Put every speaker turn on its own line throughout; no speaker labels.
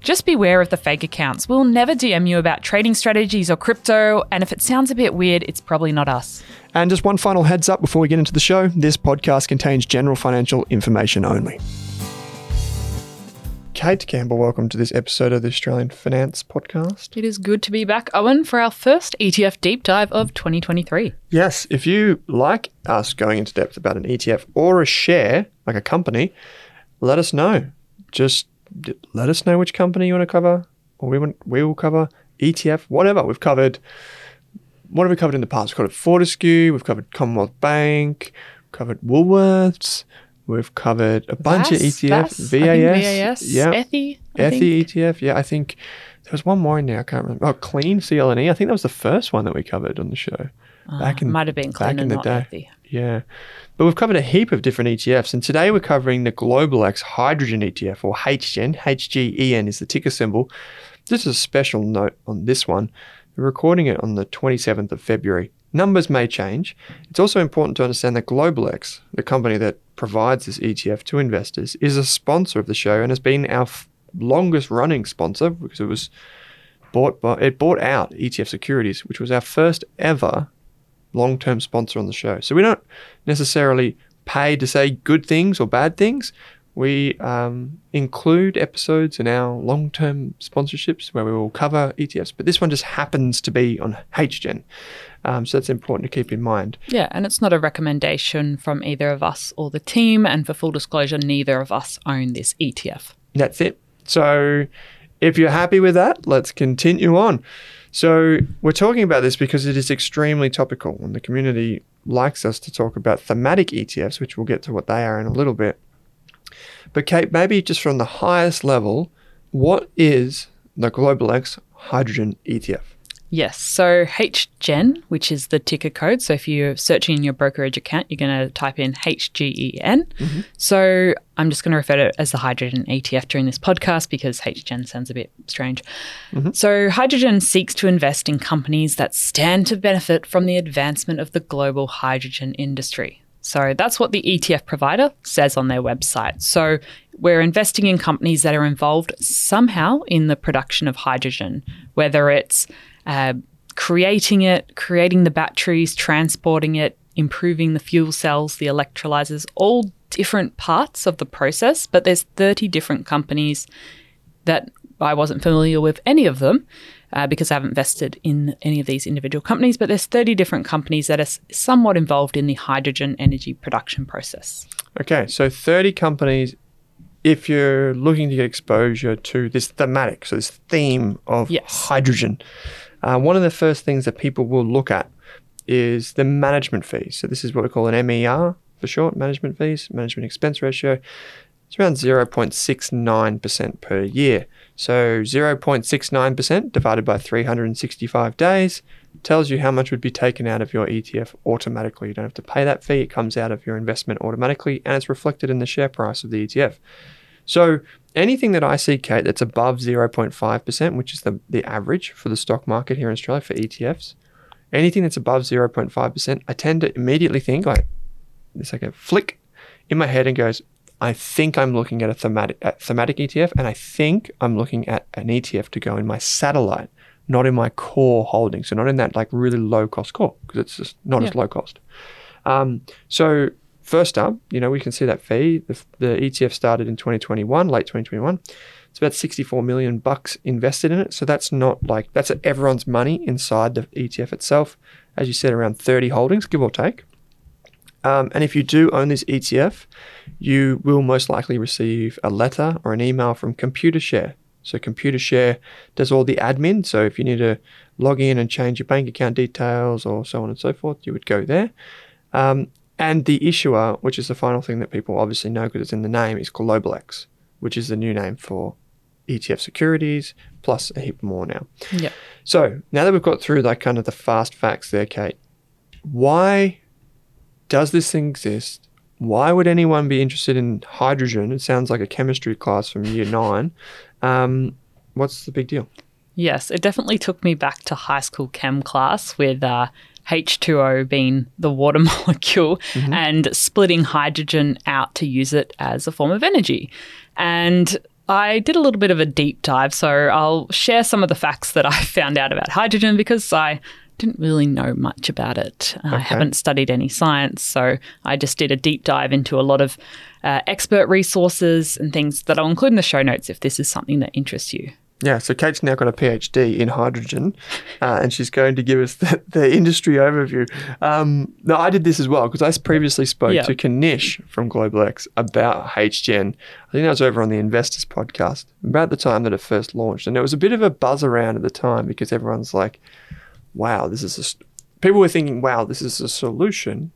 Just beware of the fake accounts. We'll never DM you about trading strategies or crypto, and if it sounds a bit weird, it's probably not us.
And just one final heads up before we get into the show this podcast contains general financial information only. Kate Campbell, welcome to this episode of the Australian Finance Podcast.
It is good to be back, Owen, for our first ETF deep dive of 2023.
Yes, if you like us going into depth about an ETF or a share, like a company, let us know. Just let us know which company you want to cover, or we want we will cover ETF, whatever. We've covered. What have we covered in the past? We've covered Fortescue. We've covered Commonwealth Bank. We've covered Woolworths. We've covered a bunch of ETFs.
VAS,
VAS, yeah,
ETHI, I
ETHI
think.
ETF. Yeah, I think there was one more in there. I can't remember. Oh, Clean CLNE. I think that was the first one that we covered on the show. Ah, back in
Might have been
back
clean
in
and
the
not
day. Yeah. But we've covered a heap of different ETFs, and today we're covering the Global X Hydrogen ETF, or HGen. HGEN is the ticker symbol. This is a special note on this one. We're recording it on the 27th of February. Numbers may change. It's also important to understand that Global X, the company that provides this ETF to investors, is a sponsor of the show and has been our f- longest running sponsor because it was bought it bought out ETF Securities, which was our first ever long term sponsor on the show. So we don't necessarily pay to say good things or bad things. We um, include episodes in our long term sponsorships where we will cover ETFs, but this one just happens to be on HGen. Um, so that's important to keep in mind.
Yeah, and it's not a recommendation from either of us or the team. And for full disclosure, neither of us own this ETF.
That's it. So if you're happy with that, let's continue on. So we're talking about this because it is extremely topical and the community likes us to talk about thematic ETFs, which we'll get to what they are in a little bit. But Kate, maybe just from the highest level, what is the Global X Hydrogen ETF?
Yes, so HGen, which is the ticker code. So if you're searching in your brokerage account, you're going to type in HGEN. Mm-hmm. So I'm just going to refer to it as the hydrogen ETF during this podcast because HGen sounds a bit strange. Mm-hmm. So hydrogen seeks to invest in companies that stand to benefit from the advancement of the global hydrogen industry. So that's what the ETF provider says on their website. So we're investing in companies that are involved somehow in the production of hydrogen, whether it's uh, creating it, creating the batteries, transporting it, improving the fuel cells, the electrolyzers, all different parts of the process. But there's 30 different companies that I wasn't familiar with any of them uh, because I haven't invested in any of these individual companies. But there's 30 different companies that are somewhat involved in the hydrogen energy production process.
Okay, so 30 companies if you're looking to get exposure to this thematic, so this theme of
Yes.
hydrogen, uh, one of the first things that people will look at is the management fees. So this is what we call an MER for short, management fees, management expense ratio. It's around 0.69% per year. So 0.69% divided by 365 days tells you how much would be taken out of your ETF automatically. You don't have to pay that fee, it comes out of your investment automatically and it's reflected in the share price of the ETF. So anything that I see, Kate, that's above 0.5%, which is the, the average for the stock market here in Australia for ETFs, anything that's above 0.5%, I tend to immediately think like, it's like a flick in my head and goes, I think I'm looking at a thematic, a thematic ETF, and I think I'm looking at an ETF to go in my satellite, not in my core holding. So not in that like really low cost core because it's just not as low cost. Um, so first up, you know, we can see that fee. The, the ETF started in 2021, late 2021. It's about 64 million bucks invested in it. So that's not like that's everyone's money inside the ETF itself. As you said, around 30 holdings, give or take. Um, and if you do own this ETF, you will most likely receive a letter or an email from ComputerShare. So ComputerShare does all the admin. So if you need to log in and change your bank account details or so on and so forth, you would go there. Um, and the issuer, which is the final thing that people obviously know because it's in the name, is GlobalX, which is the new name for ETF securities, plus a heap more now.
Yeah.
So now that we've got through like kind of the fast facts there, Kate, why does this thing exist? Why would anyone be interested in hydrogen? It sounds like a chemistry class from year nine. Um, what's the big deal?
Yes, it definitely took me back to high school chem class with uh, H2O being the water molecule and splitting hydrogen out to use it as a form of energy. And I did a little bit of a deep dive, so I'll share some of the facts that I found out about hydrogen because I didn't really know much about it. I haven't studied any science, so I just did a deep dive into a lot of uh, expert resources and things that I'll include in the show notes if this is something that interests you.
Yeah, so Kate's now got a PhD in hydrogen, uh, and she's going to give us the, the industry overview. Um, no, I did this as well because I previously spoke
Yeah.
to Kanish from GlobalX about HGen. I think that was over on the Investors podcast about the time that it first launched, and there was a bit of a buzz around at the time because everyone's like, "Wow, this is a." s-" People were thinking, "Wow, this is a solution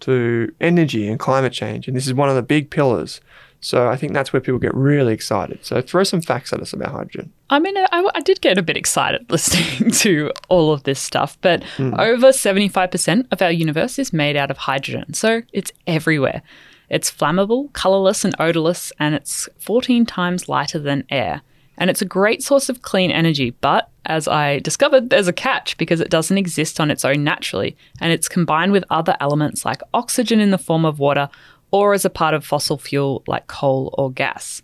to energy and climate change, and this is one of the big pillars." So I think that's where people get really excited. So throw some facts at us about hydrogen.
I mean, I, I did get a bit excited listening to all of this stuff, but hmm. over 75% of our universe is made out of hydrogen. So it's everywhere. It's flammable, colorless, and odorless, and it's 14 times lighter than air. And it's a great source of clean energy, but as I discovered, there's a catch because it doesn't exist on its own naturally, and it's combined with other elements like oxygen in the form of water or as a part of fossil fuel like coal or gas.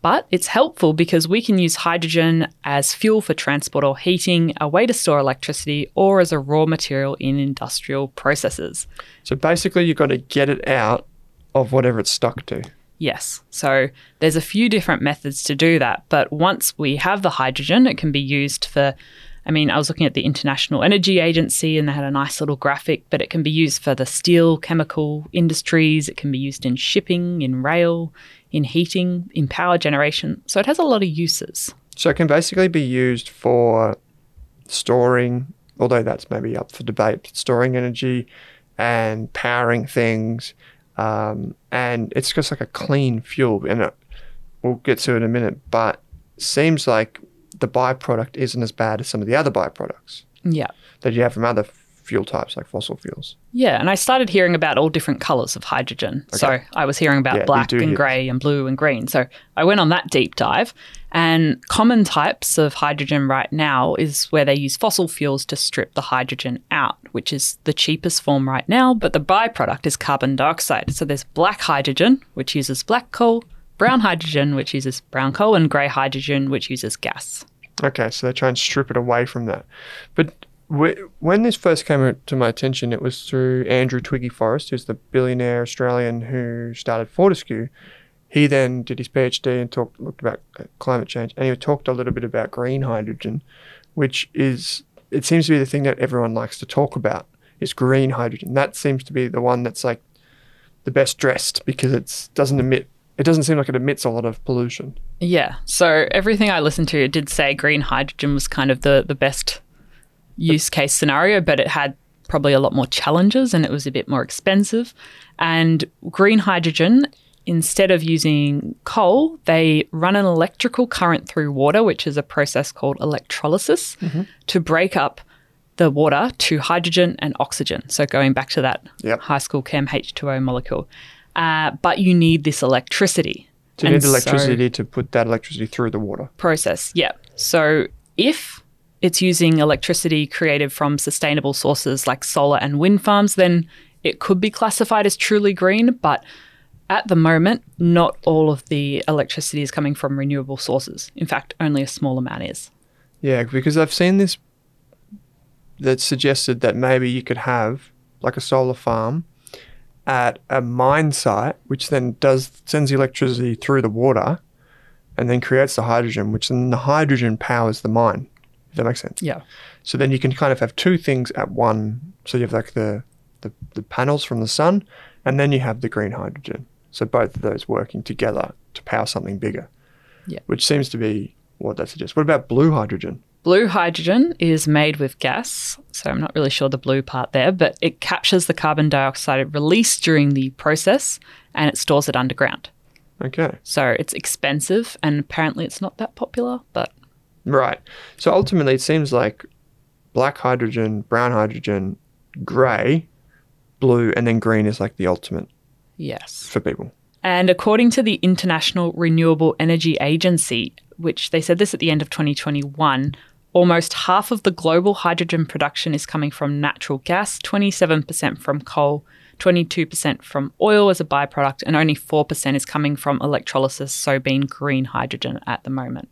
But it's helpful because we can use hydrogen as fuel for transport or heating, a way to store electricity, or as a raw material in industrial processes.
So basically, you've got to get it out of whatever it's stuck to.
Yes. So there's a few different methods to do that. But once we have the hydrogen, it can be used for. I mean, I was looking at the International Energy Agency and they had a nice little graphic, but it can be used for the steel, chemical industries. It can be used in shipping, in rail, in heating, in power generation. So it has a lot of uses.
So it can basically be used for storing, although that's maybe up for debate, storing energy and powering things. Um, and it's just like a clean fuel. And it, we'll get to it in a minute, but seems like the byproduct isn't as bad as some of the other byproducts
Yeah.
that you have from other fuel types like fossil fuels.
Yeah, and I started hearing about all different colors of hydrogen. So I was hearing about
Yeah,
black and grey and blue and green. So I went on that deep dive. And common types of hydrogen right now is where they use fossil fuels to strip the hydrogen out, which is the cheapest form right now. But the byproduct is carbon dioxide. So there's black hydrogen, which uses black coal, brown hydrogen, which uses brown coal, and grey hydrogen, which uses gas.
Okay, so they try and strip it away from that. But wh- when this first came to my attention, it was through Andrew Twiggy Forrest, who's the billionaire Australian who started Fortescue. He then did his PhD and talked looked about climate change, and he talked a little bit about green hydrogen, which is it seems to be the thing that everyone likes to talk about is green hydrogen. That seems to be the one that's like the best dressed because it doesn't emit it doesn't seem like it emits a lot of pollution.
Yeah. So everything I listened to did say green hydrogen was kind of the the best use case scenario, but it had probably a lot more challenges and it was a bit more expensive. And green hydrogen, instead of using coal, they run an electrical current through water, which is a process called electrolysis, mm-hmm. to break up the water to hydrogen and oxygen. So going back to that
Yep.
high school chem H2O molecule. Uh, but you need this electricity.
So you
And
need
so-
electricity to put that electricity through the water.
process. Yeah. So if it's using electricity created from sustainable sources like solar and wind farms, then it could be classified as truly green. But at the moment, not all of the electricity is coming from renewable sources. In fact, only a small amount is.
Yeah, because I've seen this that suggested that maybe you could have like a solar farm at a mine site, which then does sends the electricity through the water, and then creates the hydrogen, which then the hydrogen powers the mine. If that makes sense.
Yeah.
So then you can kind of have two things at one. So you have like the the, the panels from the sun, and then you have the green hydrogen. So both of those working together to power something bigger.
Yeah.
Which seems to be what that suggests. What about blue hydrogen?
Blue hydrogen is made with gas, so I'm not really sure the blue part there, but it captures the carbon dioxide released during the process and it stores it underground.
Okay.
So it's expensive and apparently it's not that popular, but
Right. So ultimately, it seems like black hydrogen, brown hydrogen, grey, blue, and then green is like the ultimate
yes.
for people.
And according to the International Renewable Energy Agency, which they said this at the end of 2021, almost half of the global hydrogen production is coming from natural gas, 27% from coal, 22% from oil as a byproduct, and only 4% is coming from electrolysis, so being green hydrogen at the moment.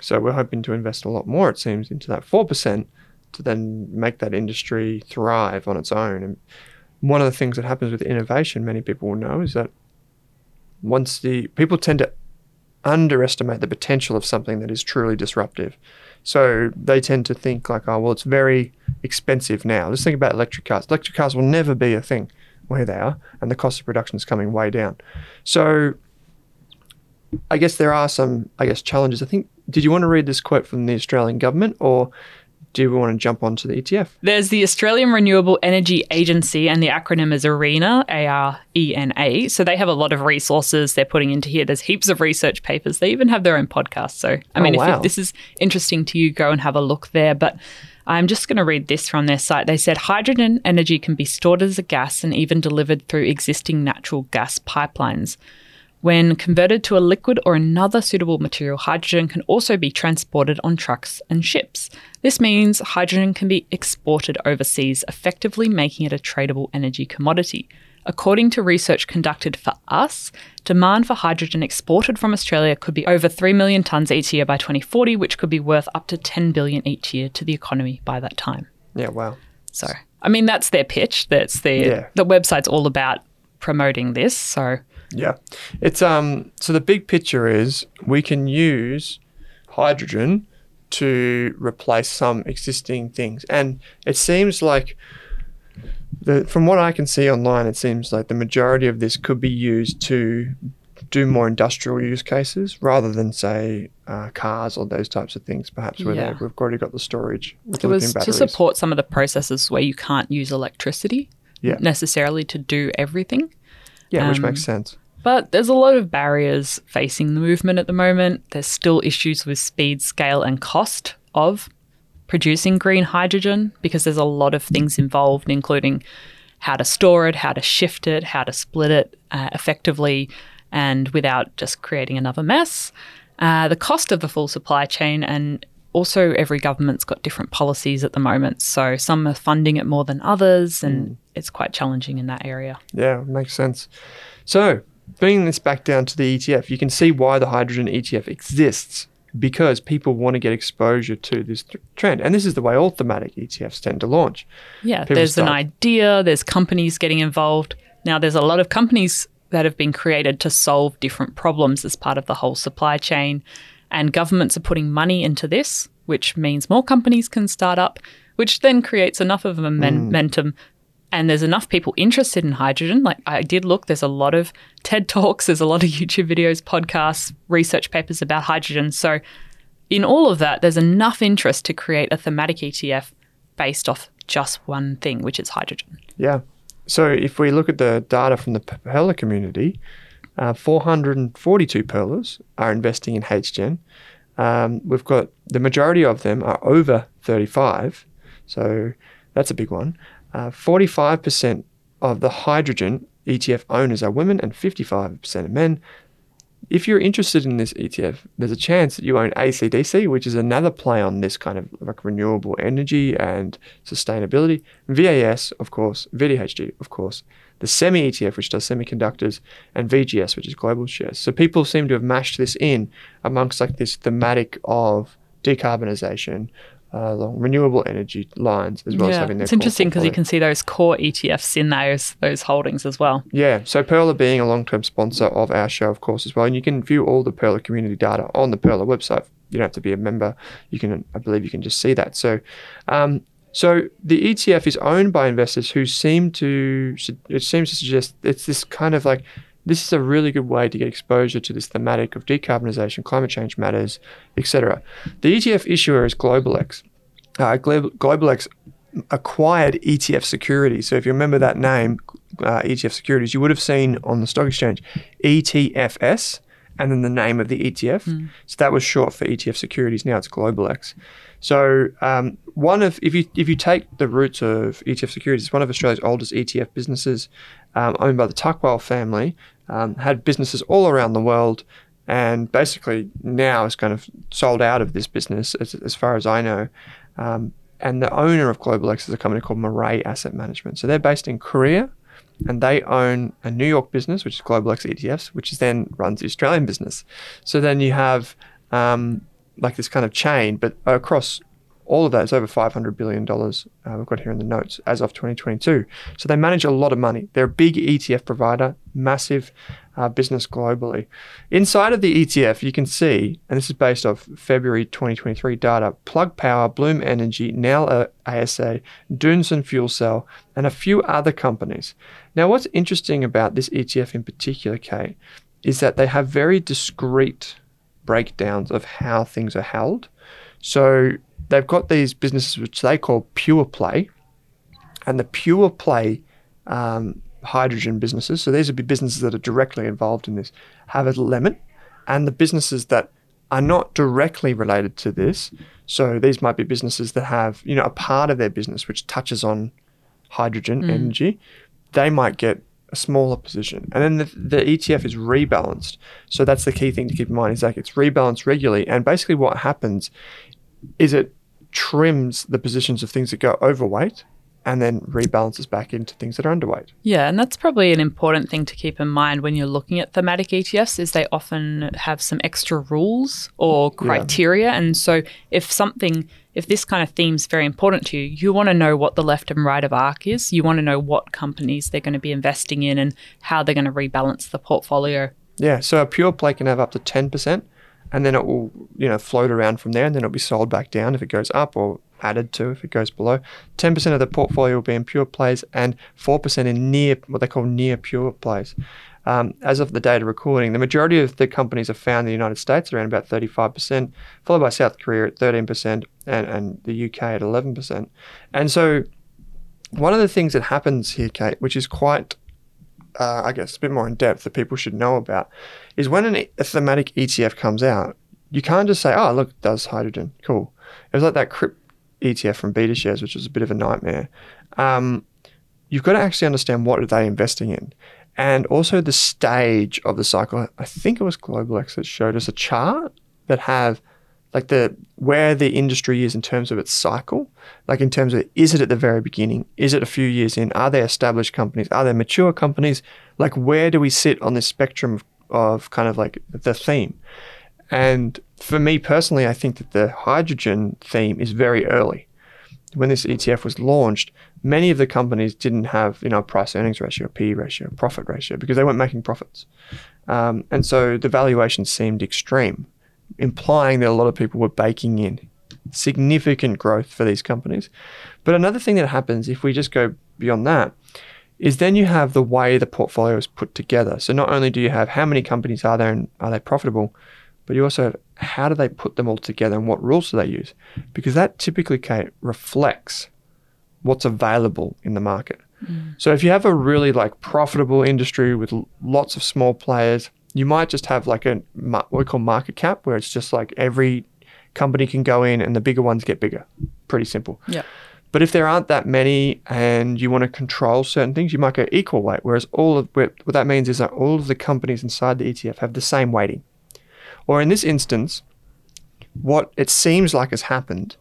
So we're hoping to invest a lot more, it seems, into that 4% to then make that industry thrive on its own. And one of the things that happens with innovation, many people will know, is that once the people tend to underestimate the potential of something that is truly disruptive. So they tend to think like, oh, well, it's very expensive now. Let's think about electric cars. Electric cars will never be a thing where they are, and the cost of production is coming way down. So I guess there are some, I guess, challenges. I think, did you want to read this quote from the Australian government or do we want to jump onto the ETF?
There's the Australian Renewable Energy Agency, and the acronym is ARENA, A R E N A. So they have a lot of resources they're putting into here. There's heaps of research papers. They even have their own podcast. So, I
Oh,
mean, if, if this is interesting to you, go and have a look there. But I'm just going to read this from their site. They said hydrogen energy can be stored as a gas and even delivered through existing natural gas pipelines. When converted to a liquid or another suitable material, hydrogen can also be transported on trucks and ships. This means hydrogen can be exported overseas, effectively making it a tradable energy commodity. According to research conducted for us, demand for hydrogen exported from Australia could be over 3 million tonnes each year by 2040, which could be worth up to 10 billion each year to the economy by that time.
Yeah, wow.
So, I mean, that's their pitch. That's their
Yeah.
the website's all about promoting this. So,
Yeah. It's um so the big picture is we can use hydrogen to replace some existing things. And it seems like the from what I can see online, it seems like the majority of this could be used to do more industrial use cases rather than say uh, cars or those types of things perhaps where
Yeah.
we've already got the storage with
it was
lithium
to support some of the processes where you can't use electricity
Yeah.
necessarily to do everything.
yeah, which
um,
makes sense.
But there's a lot of barriers facing the movement at the moment. There's still issues with speed, scale, and cost of producing green hydrogen because there's a lot of things involved, including how to store it, how to shift it, how to split it uh, effectively and without just creating another mess. Uh, the cost of the full supply chain, and also every government's got different policies at the moment. So some are funding it more than others, and it's quite challenging in that area.
Yeah, makes sense. So, bringing this back down to the ETF, you can see why the hydrogen ETF exists because people want to get exposure to this th- trend. And this is the way all thematic ETFs tend to launch.
Yeah,
People
there's an idea, there's companies getting involved. Now, there's a lot of companies that have been created to solve different problems as part of the whole supply chain. And governments are putting money into this, which means more companies can start up, which then creates enough of a
Mm.
And there's enough people interested in hydrogen. Like I did look, there's a lot of TED Talks, there's a lot of YouTube videos, podcasts, research papers about hydrogen. So, in all of that, there's enough interest to create a thematic ETF based off just one thing, which is hydrogen.
Yeah. So, if we look at the data from the Pearler community, uh, 442 Pearlers are investing in HGen. Um, we've got the majority of them are over 35, so that's a big one. Uh, 45% of the hydrogen ETF owners are women and 55% are men. If you're interested in this ETF, there's a chance that you own ACDC, which is another play on this kind of like renewable energy and sustainability. VAS, of course, VDHG, of course, the semi ETF, which does semiconductors, and VGS, which is global shares. So people seem to have mashed this in amongst like this thematic of decarbonization, uh, along renewable energy lines as well
yeah,
as having their
it's interesting because you can see those core ETFs in those those holdings as well.
Yeah, so Pearler being a long term sponsor of our show, of course, as well, and you can view all the Pearler community data on the Pearler website. You don't have to be a member. You can, I believe, you can just see that. So, um, so the ETF is owned by investors who seem to it seems to suggest it's this kind of like this is a really good way to get exposure to this thematic of decarbonisation, climate change matters, etc. The ETF issuer is GlobalX. Uh, GlobalX acquired ETF Securities. So if you remember that name, uh, ETF Securities, you would have seen on the stock exchange ETFS and then the name of the ETF. Mm. So that was short for ETF Securities. Now it's GlobalX. So um, one of if you if you take the roots of ETF Securities, it's one of Australia's oldest ETF businesses, um, owned by the Tuckwell family, um, had businesses all around the world, and basically now is kind of sold out of this business as, as far as I know. Um, and the owner of GlobalX is a company called Mirae Asset Management. So they're based in Korea, and they own a New York business, which is GlobalX ETFs, which then runs the Australian business. So then you have um, like this kind of chain, but across all of that is over $500 billion. Uh, we've got here in the notes as of 2022. So they manage a lot of money. They're a big ETF provider, massive uh, business globally. Inside of the ETF, you can see, and this is based off February 2023 data, Plug Power, Bloom Energy, Nel ASA, Doosan Fuel Cell, and a few other companies. Now, what's interesting about this ETF in particular, Kate, is that they have very discrete breakdowns of how things are held. So they've got these businesses which they call pure play, and the pure play um, hydrogen businesses. So these would be businesses that are directly involved in this have a limit, and the businesses that are not directly related to this. So these might be businesses that have you know a part of their business which touches on hydrogen mm. energy. They might get a smaller position. And then the, the ETF is rebalanced. So that's the key thing to keep in mind is like it's rebalanced regularly. And basically what happens is it trims the positions of things that go overweight and then rebalances back into things that are underweight.
Yeah, and that's probably an important thing to keep in mind when you're looking at thematic ETFs is they often have some extra rules or criteria yeah. and so if something if this kind of theme is very important to you, you want to know what the left and right of arc is. You want to know what companies they're going to be investing in and how they're going to rebalance the portfolio.
Yeah, so a pure play can have up to 10% and then it will, you know, float around from there and then it'll be sold back down if it goes up or added to if it goes below. 10% of the portfolio will be in pure plays and 4% in near, what they call near pure plays. Um, as of the data recording, the majority of the companies are found in the United States, around about 35%, followed by South Korea at 13%, and, and the UK at 11%. And so, one of the things that happens here, Kate, which is quite, uh, I guess, a bit more in depth that people should know about, is when an, a thematic ETF comes out, you can't just say, oh, look, it does hydrogen. Cool. It was like that CRYP ETF from BetaShares, which was a bit of a nightmare. Um, you've got to actually understand what are they investing in, and also the stage of the cycle. I think it was GlobalX that showed us a chart that have like the where the industry is in terms of its cycle, like in terms of is it at the very beginning, is it a few years in, are they established companies, are they mature companies, like where do we sit on this spectrum of, of kind of like the theme, and for me personally, I think that the hydrogen theme is very early. When this ETF was launched, many of the companies didn't have you know price earnings ratio, PE ratio, profit ratio because they weren't making profits, um, and so the valuation seemed extreme, implying that a lot of people were baking in significant growth for these companies. But another thing that happens if we just go beyond that is then you have the way the portfolio is put together. So not only do you have how many companies are there and are they profitable, but you also have how do they put them all together and what rules do they use? Because that typically Kate, reflects what's available in the market. Mm. So if you have a really like profitable industry with lots of small players, you might just have like a what we call market cap, where it's just like every company can go in and the bigger ones get bigger. Pretty simple.
Yeah.
But if there aren't that many and you want to control certain things, you might go equal weight. Whereas all of what what that means is that all of the companies inside the ETF have the same weighting. Or in this instance, what it seems like has happened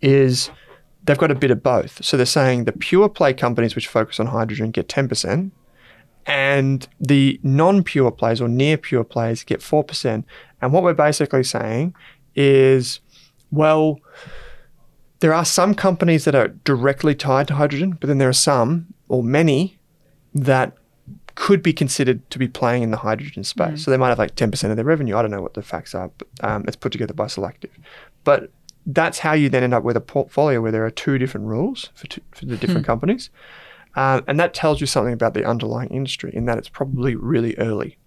is they've got a bit of both. So they're saying the pure play companies which focus on hydrogen get 10%, and the non pure plays or near pure plays get 4%. And what we're basically saying is, well, there are some companies that are directly tied to hydrogen, but then there are some or many that could be considered to be playing in the hydrogen space. So they might have like 10% of their revenue. I don't know what the facts are, but um, it's put together by Solactive. But that's how you then end up with a portfolio where there are two different rules for, two, for the different companies. Um, and that tells you something about the underlying industry in that it's probably really early.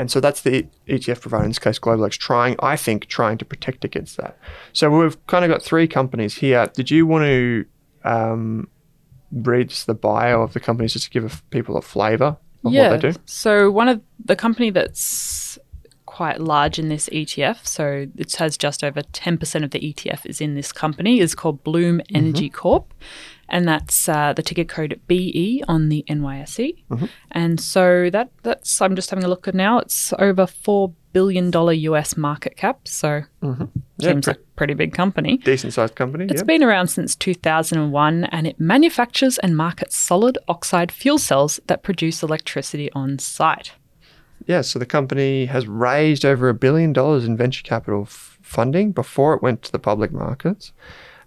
And so that's the ETF provider, in this case, GlobalX, trying, I think, trying to protect against that. So we've kind of got three companies here. Did you want to um, read the bio of the companies just to give people a flavour of
yeah.
what they do?
So one of the company that's quite large in this ETF, so it has just over 10% of the ETF is in this company, is called Bloom Energy Corp. And that's uh, the ticket code BE on the NYSE. And so that that's I'm just having a look at now. It's over four billion dollar US market cap. So
Yeah,
seems
pre-
like a pretty big company.
decent sized company.
It's
yeah.
been around since 2001 and it manufactures and markets solid oxide fuel cells that produce electricity on site.
Yeah, so the company has raised over a billion dollars in venture capital f- funding before it went to the public markets.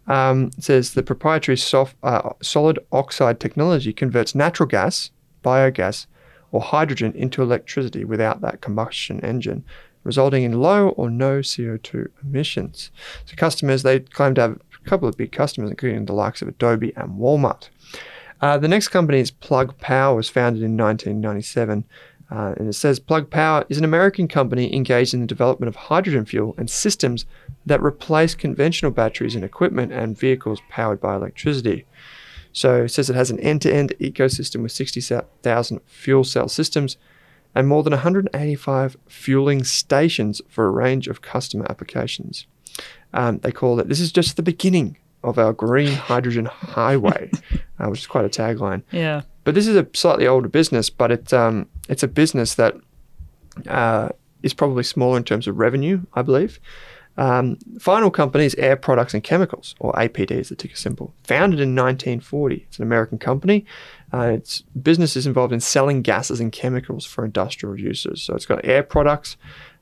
Um, says the proprietary soft, uh, solid oxide technology converts natural gas, biogas, or hydrogen into electricity without that combustion engine, resulting in low or no CO2 emissions. So customers, they claim to have a couple of big customers, including the likes of Adobe and Walmart. Uh, the next company is Plug Power, was founded in 1997. Uh, and it says Plug Power is an American company engaged in the development of hydrogen fuel and systems that replace conventional batteries in equipment and vehicles powered by electricity. So it says it has an end to end ecosystem with 60,000 fuel cell systems and more than 185 fueling stations for a range of customer applications. Um, they call it, this is just the beginning of our green hydrogen highway, uh, which is quite a tagline.
Yeah.
But this is a slightly older business, but it, um, it's a business that uh, is probably smaller in terms of revenue, I believe. Um, final company is Air Products and Chemicals, or APD is the ticker symbol. Founded in 1940. It's an American company. Uh, its business is involved in selling gases and chemicals for industrial uses. So it's got air products.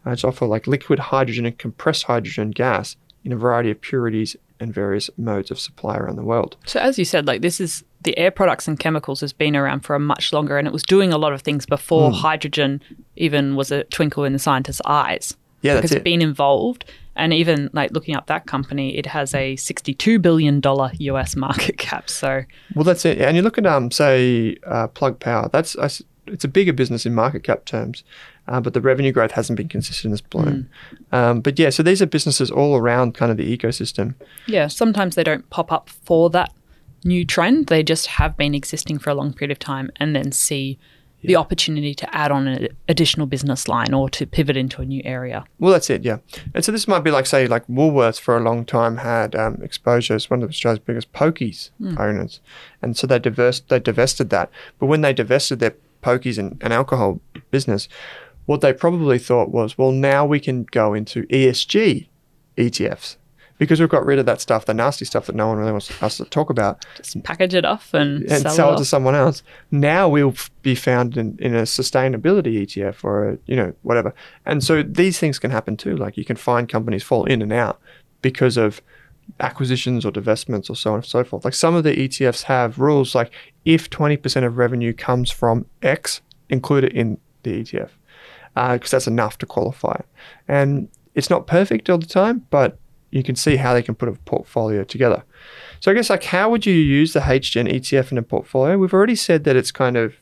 Uh, it's offer like liquid hydrogen and compressed hydrogen gas in a variety of purities and various modes of supply around the world.
So as you said, like this is the air products and chemicals has been around for a much longer and it was doing a lot of things before hydrogen even was a twinkle in the scientist's eyes.
Yeah, that's
because
it.
it's been involved. And even like looking up that company, it has a $62 billion US market cap. So
Well, that's it. And you look at, um, say, uh, Plug Power. That's I it's a bigger business in market cap terms, uh, but the revenue growth hasn't been consistent as blown. Um, but yeah, so these are businesses all around kind of the ecosystem.
yeah, sometimes they don't pop up for that new trend. They just have been existing for a long period of time and then see the opportunity to add on an additional business line or to pivot into a new area.
Well, that's it. Yeah. And so this might be like, say, like Woolworths for a long time had um, exposure as one of Australia's biggest pokies owners, and so they diverse they divested that. But when they divested their pokies and, and alcohol business, what they probably thought was, well, now we can go into ESG ETFs because we've got rid of that stuff, the nasty stuff that no one really wants us to talk about,
Just package it off and,
and
sell,
sell,
it
it to someone else. Now we'll be found in, in a sustainability ETF or a, you know whatever. And so these things can happen too. Like you can find companies fall in and out because of acquisitions or divestments or so on and so forth. Like some of the ETFs have rules like if 20% of revenue comes from X, include it in the ETF because uh, that's enough to qualify. And it's not perfect all the time, but you can see how they can put a portfolio together. So I guess like how would you use the HGen ETF in a portfolio? We've already said that it's kind of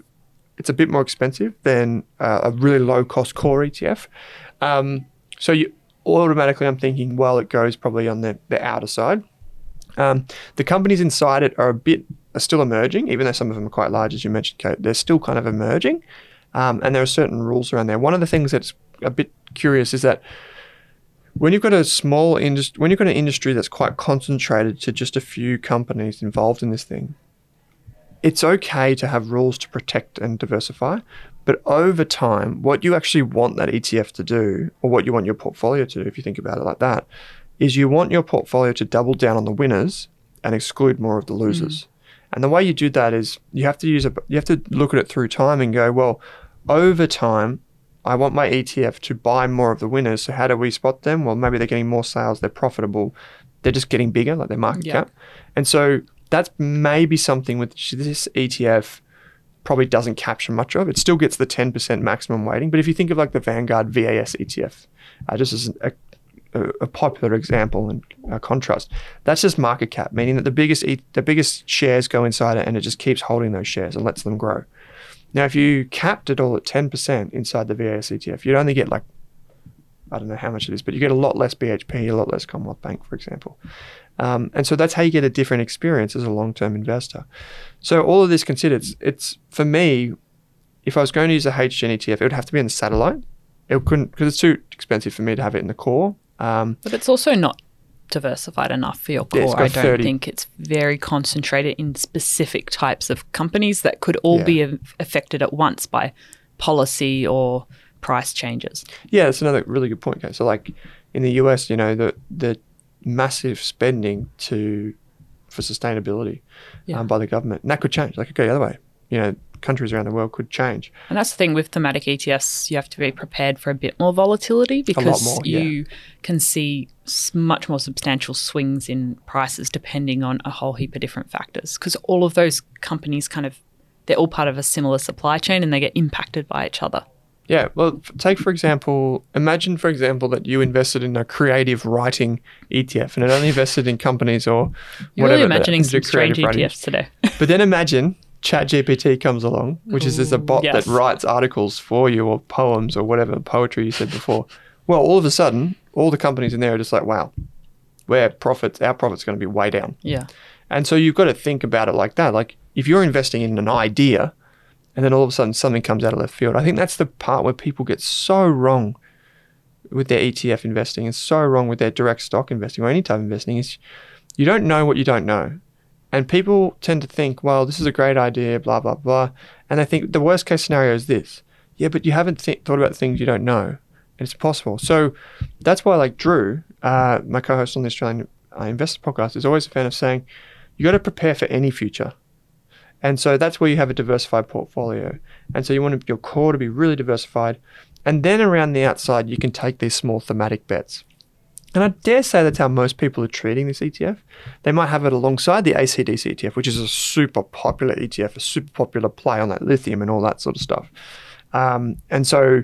it's a bit more expensive than uh, a really low cost core ETF. Um, so you automatically, I'm thinking, well, it goes probably on the, the outer side. Um, the companies inside it are a bit are still emerging, even though some of them are quite large, as you mentioned, Kate. They're still kind of emerging, um, and there are certain rules around there. One of the things that's a bit curious is that when you've got a small industry, when you've got an industry that's quite concentrated to just a few companies involved in this thing, it's okay to have rules to protect and diversify. But over time, what you actually want that ETF to do, or what you want your portfolio to do, if you think about it like that, is you want your portfolio to double down on the winners and exclude more of the losers. Mm. And the way you do that is you have to use a, you have to look at it through time and go, well, over time, I want my ETF to buy more of the winners. So how do we spot them? Well, maybe they're getting more sales, they're profitable, they're just getting bigger, like their market yeah. cap. And so that's maybe something which this ETF probably doesn't capture much of. It still gets the 10% maximum weighting. But if you think of like the Vanguard VAS ETF, uh, just as a, a, a, popular example and contrast, that's just market cap, meaning that the biggest the biggest shares go inside it and it just keeps holding those shares and lets them grow. Now, if you capped it all at 10% inside the VAS ETF, you'd only get like, I don't know how much it is, but you get a lot less BHP, a lot less Commonwealth Bank, for example. Um, and so that's how you get a different experience as a long term investor. So, all of this considered, it's, it's for me, if I was going to use a HGen ETF, it would have to be in the satellite. It couldn't, because it's too expensive for me to have it in the core. Um,
but it's also not diversified enough for your core. Yeah, I don't 30. think it's very concentrated in specific types of companies that could all yeah. be affected at once by policy or price changes.
Yeah, that's another really good point. Okay, so like in the US, you know, the the massive spending to for sustainability yeah. um, by the government, and that could change. Like it could go the other way. You know, countries around the world could change.
And that's the thing with thematic ETFs, you have to be prepared for a bit more volatility because more, yeah. you can see much more substantial swings in prices depending on a whole heap of different factors because all of those companies kind of they're all part of a similar supply chain and they get impacted by each other.
Yeah, well, take for example, imagine for example that you invested in a creative writing ETF and it only invested in companies or
You're whatever. Really imagining some strange ETFs writing. today.
but then imagine ChatGPT comes along, which is just a bot yes. that writes articles for you or poems or whatever poetry you said before. Well, all of a sudden, all the companies in there are just like, wow, where profits, our profits are going to be way down.
Yeah.
And so you've got to think about it like that. Like if you're investing in an idea and then all of a sudden something comes out of left field, I think that's the part where people get so wrong with their ETF investing and so wrong with their direct stock investing or any type of investing is you don't know what you don't know. And people tend to think, well, this is a great idea, blah, blah, blah. And I think the worst case scenario is this. Yeah, but you haven't th- thought about things you don't know. And it's possible. So that's why, like Drew, uh, my co host on the Australian uh, Investor Podcast, is always a fan of saying, you got to prepare for any future. And so that's where you have a diversified portfolio. And so you want your core to be really diversified. And then around the outside, you can take these small thematic bets. And I dare say that's how most people are treating this ETF. They might have it alongside the ACDC ETF, which is a super popular ETF, a super popular play on that lithium and all that sort of stuff. Um, and so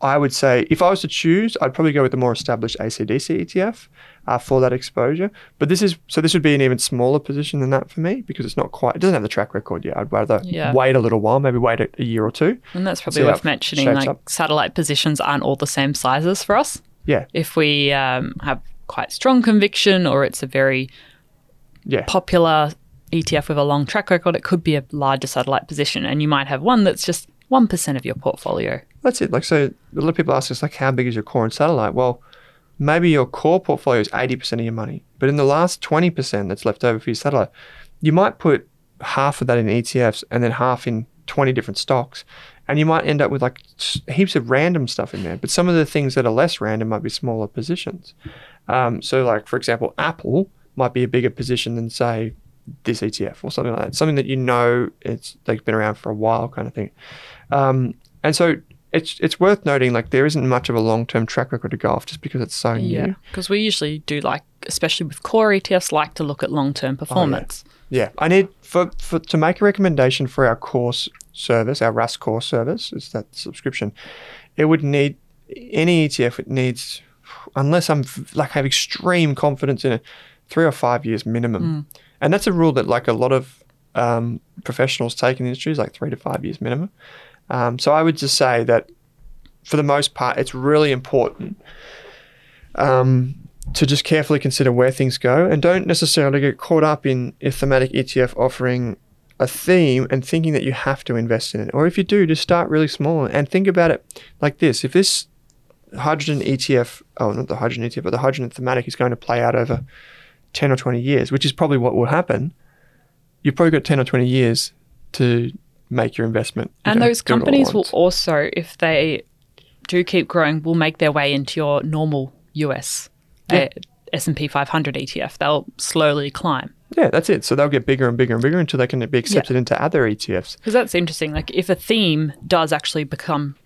I would say if I was to choose, I'd probably go with the more established ACDC ETF uh, for that exposure. But this is so this would be an even smaller position than that for me because it's not quite. It doesn't have the track record yet. I'd rather yeah. wait a little while, maybe wait a, a year or two.
And that's probably worth mentioning. Like up. satellite positions aren't all the same sizes for us.
Yeah.
If we um, have quite strong conviction or it's a very yeah. popular ETF with a long track record, it could be a larger satellite position. And you might have one that's just 1% of your portfolio.
That's it. Like, so a lot of people ask us, like, how big is your core and satellite? Well, maybe your core portfolio is 80% of your money. But in the last 20% that's left over for your satellite, you might put half of that in ETFs and then half in 20 different stocks and you might end up with like heaps of random stuff in there. But some of the things that are less random might be smaller positions. Um, so, like for example, Apple might be a bigger position than say this ETF or something like that. Something that you know it's they've been around for a while, kind of thing. Um, and so it's it's worth noting like there isn't much of a long term track record to go off just because it's so
yeah,
new.
because we usually do like, especially with core ETFs, like to look at long term performance.
Oh, yeah. Yeah. I need for, for to make a recommendation for our course service, our Rask core service, is that subscription. It would need any ETF. It needs unless I'm like have extreme confidence in it, three or five years minimum. And that's a rule that like a lot of um, professionals take in the industry is like three to five years minimum. Um, so I would just say that for the most part, it's really important um, to just carefully consider where things go and don't necessarily get caught up in a thematic ETF offering a theme and thinking that you have to invest in it. Or if you do, just start really small and think about it like this. If this hydrogen ETF, oh, not the hydrogen ETF, but the hydrogen thematic is going to play out over 10 or 20 years, which is probably what will happen, you've probably got 10 or 20 years to make your investment. You
And those
do it all at
companies will also, if they do keep growing, will make their way into your normal US
Yeah.
S&P 500 ETF. They'll slowly climb.
Yeah, that's it. So they'll get bigger and bigger and bigger until they can be accepted into other ETFs.
Because that's interesting. Like if a theme does actually become,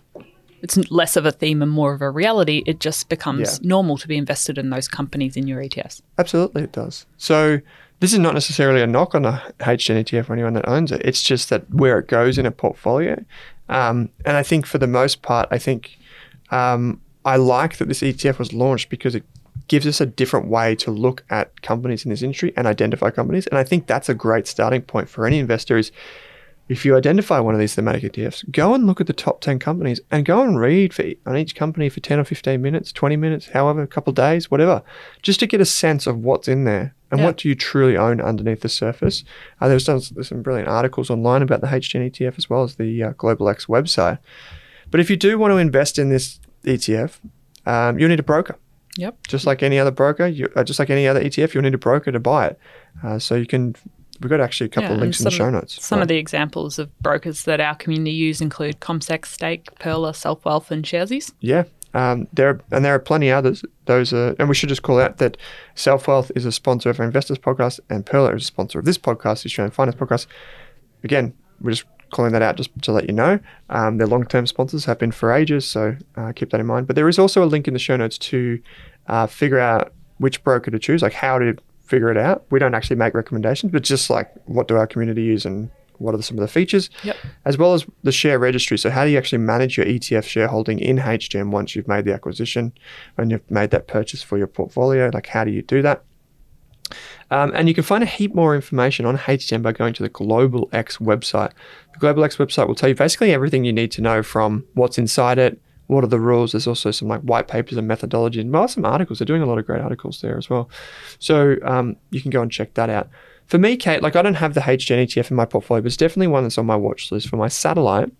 it's less of a theme and more of a reality, it just becomes
Yeah.
normal to be invested in those companies in your ETFs.
Absolutely, it does. So this is not necessarily a knock on the HGen ETF or anyone that owns it. It's just that where it goes in a portfolio. Um, and I think for the most part, I think um, I like that this ETF was launched because it gives us a different way to look at companies in this industry and identify companies. And I think that's a great starting point for any investor is if you identify one of these thematic ETFs, go and look at the top 10 companies and go and read for, on each company for 10 or 15 minutes, 20 minutes, however, a couple of days, whatever, just to get a sense of what's in there and
Yeah.
what do you truly own underneath the surface. Uh, there's, some, there's some brilliant articles online about the HGen ETF as well as the uh, Global X website. But if you do want to invest in this ETF, um, you'll need a broker
Yep.
just like any other broker, you, uh, just like any other ETF, you'll need a broker to buy it. Uh, so you can, we've got actually a couple
Yeah,
of links in the show notes.
Some
for
of the examples of brokers that our community use include CommSec, Stake, Pearler, Self-Wealth, and Sharesies.
Yeah. Um, there and there are plenty others. Those are, and we should just call out that Self Wealth is a sponsor of our Investors podcast, and Pearler is a sponsor of this podcast, the Australian Finance podcast. Again, we're just calling that out just to let you know. Um, their long term sponsors have been for ages, so uh, keep that in mind. But there is also a link in the show notes to uh, figure out which broker to choose, like how to figure it out. We don't actually make recommendations, but just like what do our community use and what are some of the features,
Yep.
as well as the share registry. So, how do you actually manage your ETF shareholding in HGen once you've made the acquisition and you've made that purchase for your portfolio? Like, how do you do that? Um, and you can find a heap more information on HGen by going to the Global X website. The Global X website will tell you basically everything you need to know from what's inside it, what are the rules. There's also some like white papers and methodology, and well, some articles. They're doing a lot of great articles there as well. So um, you can go and check that out. For me, Kate, like I don't have the HGen ETF in my portfolio, but it's definitely one that's on my watch list for my satellite.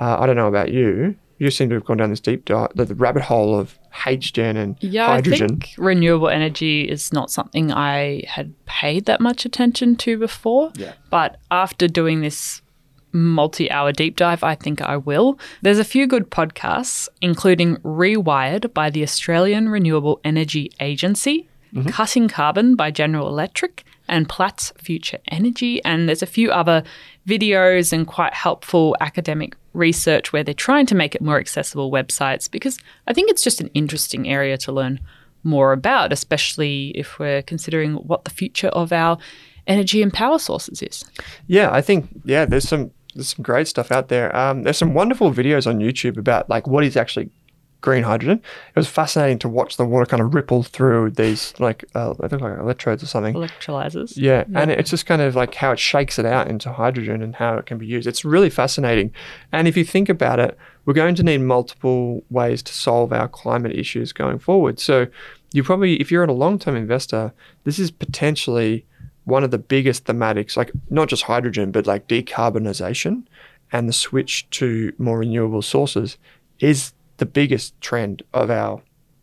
Uh, I don't know about you. You seem to have gone down this deep dive, the, the rabbit hole of HGen and
Yeah,
hydrogen.
I think renewable energy is not something I had paid that much attention to before.
Yeah.
But after doing this multi hour deep dive, I think I will. There's a few good podcasts, including Rewired by the Australian Renewable Energy Agency, mm-hmm. Cutting Carbon by General Electric, and Platts Future Energy. And there's a few other videos and quite helpful academic research where they're trying to make it more accessible websites because I think it's just an interesting area to learn more about, especially if we're considering what the future of our energy and power sources is.
Yeah, I think yeah, there's some there's some great stuff out there. Um, there's some wonderful videos on YouTube about like what is actually green hydrogen. It was fascinating to watch the water kind of ripple through these like uh, I think like electrodes or something.
Electrolyzers.
Yeah, and it's just kind of like how it shakes it out into hydrogen and how it can be used. It's really fascinating. And if you think about it, we're going to need multiple ways to solve our climate issues going forward. So you probably, if you're a long-term investor, this is potentially one of the biggest thematics, like not just hydrogen, but like decarbonization and the switch to more renewable sources is the biggest trend of our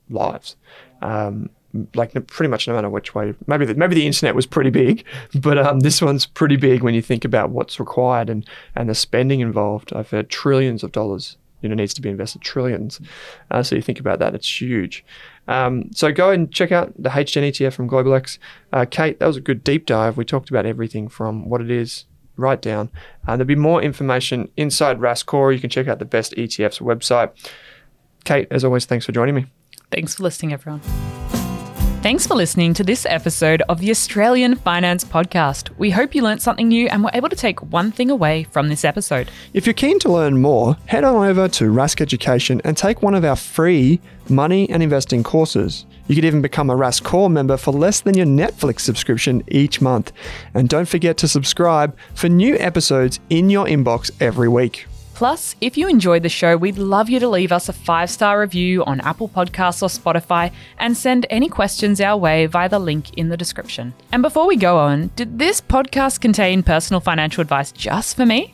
lives. Um, like pretty much no matter which way. Maybe the, maybe the internet was pretty big, but um, this one's pretty big when you think about what's required and and the spending involved. I've heard trillions of dollars. You know, needs to be invested trillions. Uh, so you think about that, it's huge. Um, so go and check out the HGen ETF from GlobalX. Uh, Kate, that was a good deep dive. We talked about everything from what it is right down. Uh, there'll be more information inside Rask Core. You can check out the best ETFs website. Kate, as always, thanks for joining me.
Thanks for listening, everyone. Thanks for listening to this episode of the Australian Finance Podcast. We hope you learned something new and were able to take one thing away from this episode.
If you're keen to learn more, head on over to Rask Education and take one of our free money and investing courses. You could even become a Rask Core member for less than your Netflix subscription each month. And don't forget to subscribe for new episodes in your inbox every week.
Plus, if you enjoyed the show, we'd love you to leave us a five star review on Apple Podcasts or Spotify and send any questions our way via the link in the description. And before we go on, did this podcast contain personal financial advice just for me?